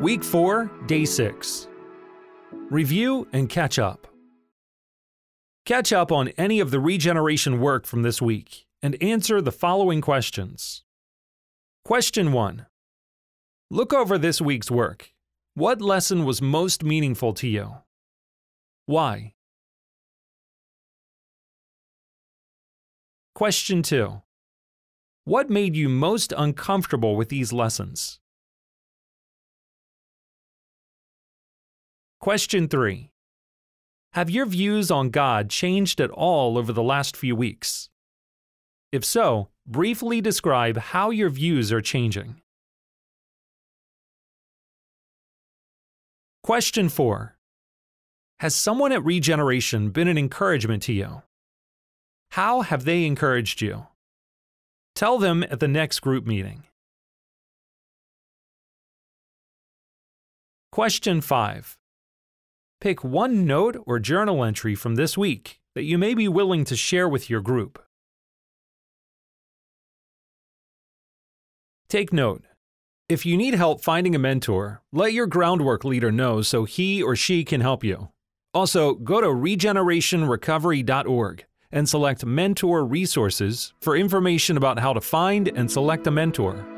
Week 4, Day 6. Review and catch up. Catch up on any of the regeneration work from this week and answer the following questions. Question 1. Look over this week's work. What lesson was most meaningful to you? Why? Question 2. What made you most uncomfortable with these lessons? Question 3. Have your views on God changed at all over the last few weeks? If so, briefly describe how your views are changing. Question 4. Has someone at Regeneration been an encouragement to you? How have they encouraged you? Tell them at the next group meeting. Question 5. Pick one note or journal entry from this week that you may be willing to share with your group. Take note. If you need help finding a mentor, let your groundwork leader know so he or she can help you. Also, go to regenerationrecovery.org and select Mentor Resources for information about how to find and select a mentor.